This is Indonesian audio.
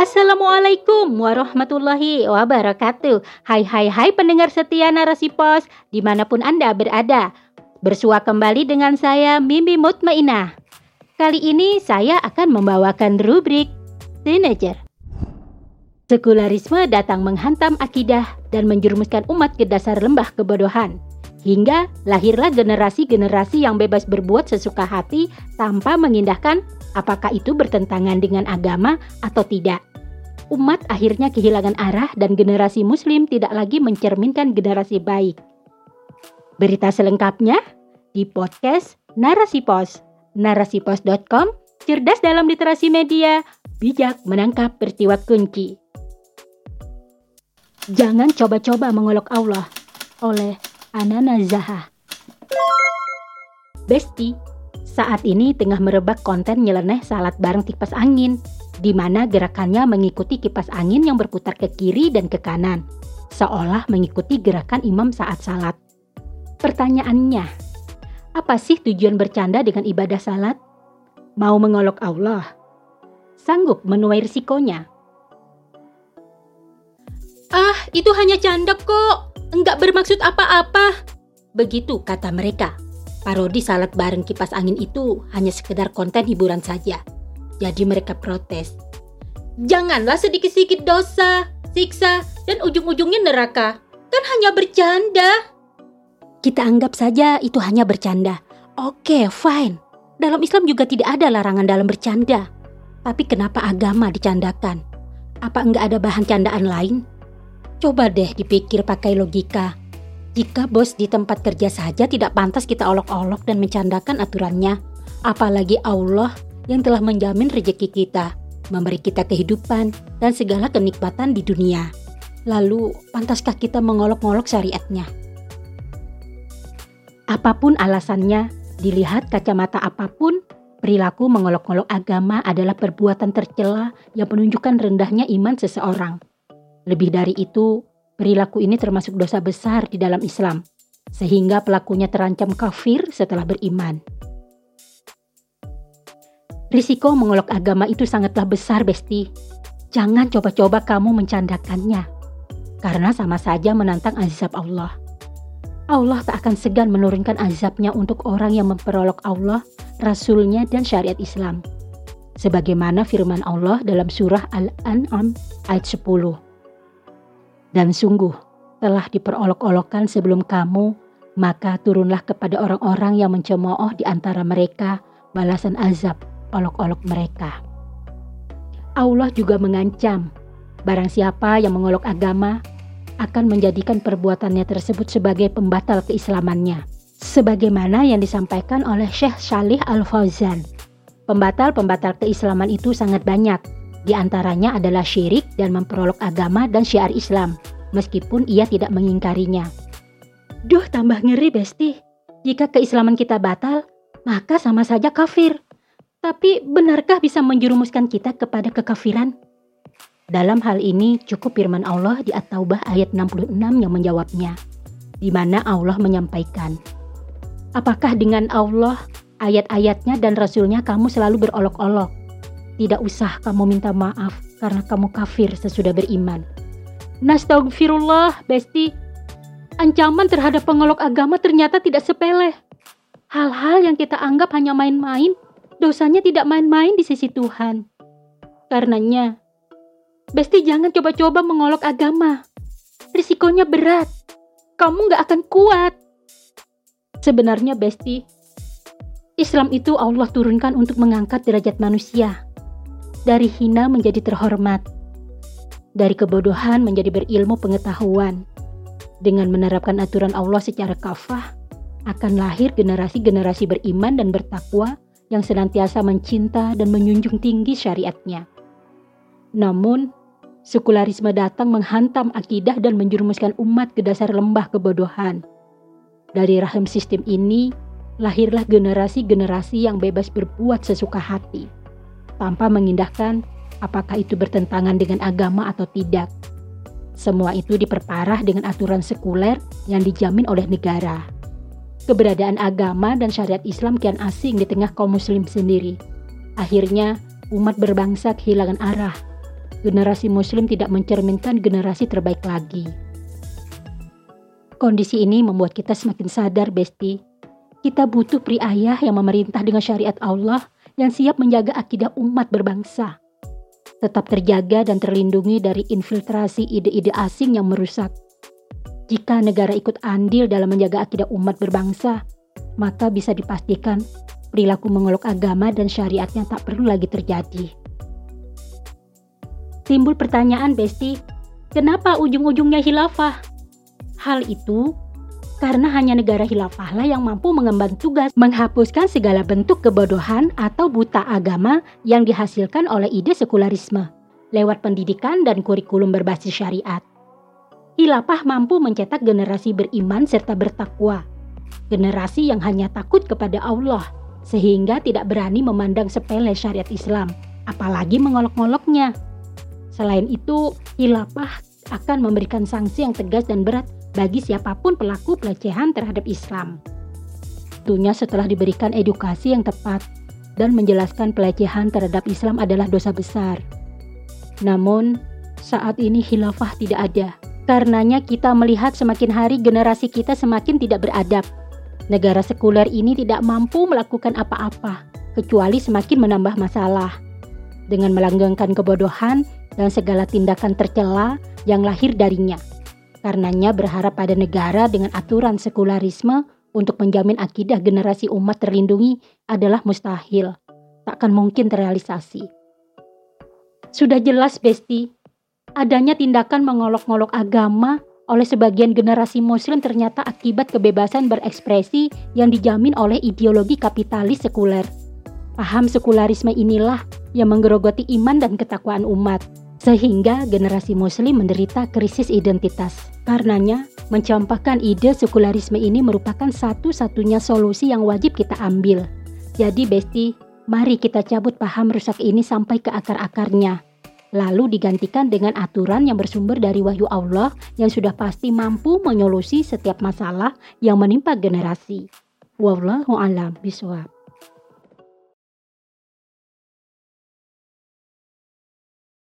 Assalamualaikum warahmatullahi wabarakatuh. Hai hai hai pendengar setia narasi pos Di mana pun Anda berada. Bersua kembali dengan saya Mimi Mutmainah Kali ini saya akan membawakan rubrik Teenager. Sekularisme datang menghantam akidah dan menjerumuskan umat ke dasar lembah kebodohan. Hingga lahirlah generasi-generasi yang bebas berbuat sesuka hati tanpa mengindahkan apakah itu bertentangan dengan agama atau tidak umat akhirnya kehilangan arah dan generasi muslim tidak lagi mencerminkan generasi baik. Berita selengkapnya di podcast Narasi Pos. Narasipos.com, cerdas dalam literasi media, bijak menangkap peristiwa kunci. Jangan coba-coba mengolok Allah oleh Anana Zaha. Besti, saat ini tengah merebak konten nyeleneh salat bareng kipas angin di mana gerakannya mengikuti kipas angin yang berputar ke kiri dan ke kanan, seolah mengikuti gerakan imam saat salat. Pertanyaannya, apa sih tujuan bercanda dengan ibadah salat? Mau mengolok Allah? Sanggup menuai risikonya? Ah, itu hanya canda kok. Enggak bermaksud apa-apa. Begitu kata mereka. Parodi salat bareng kipas angin itu hanya sekedar konten hiburan saja. Jadi mereka protes. Janganlah sedikit-sedikit dosa, siksa, dan ujung-ujungnya neraka. Kan hanya bercanda. Kita anggap saja itu hanya bercanda. Oke, fine. Dalam Islam juga tidak ada larangan dalam bercanda. Tapi kenapa agama dicandakan? Apa enggak ada bahan candaan lain? Coba deh dipikir pakai logika. Jika bos di tempat kerja saja tidak pantas kita olok-olok dan mencandakan aturannya, apalagi Allah yang telah menjamin rejeki kita, memberi kita kehidupan dan segala kenikmatan di dunia. Lalu, pantaskah kita mengolok-ngolok syariatnya? Apa pun alasannya, dilihat kacamata apa pun, perilaku mengolok-ngolok agama adalah perbuatan tercela yang menunjukkan rendahnya iman seseorang. Lebih dari itu, perilaku ini termasuk dosa besar di dalam Islam, sehingga pelakunya terancam kafir setelah beriman. Risiko mengolok agama itu sangatlah besar, Besti. Jangan coba-coba kamu mencandakannya. Karena sama saja menantang azab Allah. Allah tak akan segan menurunkan azabnya untuk orang yang memperolok Allah, Rasulnya, dan syariat Islam. Sebagaimana firman Allah dalam surah Al-An'am ayat 10. Dan sungguh, telah diperolok-olokkan sebelum kamu, maka turunlah kepada orang-orang yang mencemooh di antara mereka balasan azab olok-olok mereka. Allah juga mengancam barang siapa yang mengolok agama akan menjadikan perbuatannya tersebut sebagai pembatal keislamannya. Sebagaimana yang disampaikan oleh Syekh Salih Al-Fauzan. Pembatal-pembatal keislaman itu sangat banyak. Di antaranya adalah syirik dan memperolok agama dan syiar Islam, meskipun ia tidak mengingkarinya. Duh, tambah ngeri, Besti. Jika keislaman kita batal, maka sama saja kafir. Tapi benarkah bisa menjerumuskan kita kepada kekafiran? Dalam hal ini cukup firman Allah di At-Taubah ayat 66 yang menjawabnya, di mana Allah menyampaikan, Apakah dengan Allah, ayat-ayatnya dan Rasulnya kamu selalu berolok-olok? Tidak usah kamu minta maaf karena kamu kafir sesudah beriman. Nastagfirullah, Besti. Ancaman terhadap pengolok agama ternyata tidak sepele. Hal-hal yang kita anggap hanya main-main dosanya tidak main-main di sisi Tuhan. Karenanya, Besti jangan coba-coba mengolok agama. Risikonya berat. Kamu gak akan kuat. Sebenarnya Besti, Islam itu Allah turunkan untuk mengangkat derajat manusia. Dari hina menjadi terhormat. Dari kebodohan menjadi berilmu pengetahuan. Dengan menerapkan aturan Allah secara kafah, akan lahir generasi-generasi beriman dan bertakwa yang senantiasa mencinta dan menjunjung tinggi syariatnya. Namun, sekularisme datang menghantam akidah dan menjerumuskan umat ke dasar lembah kebodohan. Dari rahim sistem ini, lahirlah generasi-generasi yang bebas berbuat sesuka hati, tanpa mengindahkan apakah itu bertentangan dengan agama atau tidak. Semua itu diperparah dengan aturan sekuler yang dijamin oleh negara keberadaan agama dan syariat Islam kian asing di tengah kaum muslim sendiri. Akhirnya, umat berbangsa kehilangan arah. generasi muslim tidak mencerminkan generasi terbaik lagi. Kondisi ini membuat kita semakin sadar, Besti. Kita butuh pri ayah yang memerintah dengan syariat Allah yang siap menjaga akidah umat berbangsa. Tetap terjaga dan terlindungi dari infiltrasi ide-ide asing yang merusak. Jika negara ikut andil dalam menjaga akidah umat berbangsa, maka bisa dipastikan perilaku mengolok agama dan syariatnya tak perlu lagi terjadi. Timbul pertanyaan, Besti, kenapa ujung-ujungnya hilafah? Hal itu karena hanya negara khilafahlah yang mampu mengemban tugas menghapuskan segala bentuk kebodohan atau buta agama yang dihasilkan oleh ide sekularisme lewat pendidikan dan kurikulum berbasis syariat. Hilafah mampu mencetak generasi beriman serta bertakwa, generasi yang hanya takut kepada Allah sehingga tidak berani memandang sepele syariat Islam, apalagi mengolok-ngoloknya. Selain itu, hilafah akan memberikan sanksi yang tegas dan berat bagi siapa pun pelaku pelecehan terhadap Islam. Tentunya setelah diberikan edukasi yang tepat dan menjelaskan pelecehan terhadap Islam adalah dosa besar. Namun, saat ini khilafah tidak ada. Karenanya kita melihat semakin hari generasi kita semakin tidak beradab. Negara sekuler ini tidak mampu melakukan apa-apa, kecuali semakin menambah masalah. Dengan melanggengkan kebodohan dan segala tindakan tercela yang lahir darinya. Karenanya berharap pada negara dengan aturan sekularisme untuk menjamin akidah generasi umat terlindungi adalah mustahil. Takkan mungkin terrealisasi. Sudah jelas Besti, adanya tindakan mengolok-ngolok agama oleh sebagian generasi muslim ternyata akibat kebebasan berekspresi yang dijamin oleh ideologi kapitalis sekuler. Paham sekularisme inilah yang menggerogoti iman dan ketakwaan umat sehingga generasi muslim menderita krisis identitas. Karenanya, mencampakkan ide sekularisme ini merupakan satu-satunya solusi yang wajib kita ambil. Jadi Besti, mari kita cabut paham rusak ini sampai ke akar-akarnya. Lalu digantikan dengan aturan yang bersumber dari wahyu Allah yang sudah pasti mampu menyolusi setiap masalah yang menimpa generasi. Wallahu alam bisawab.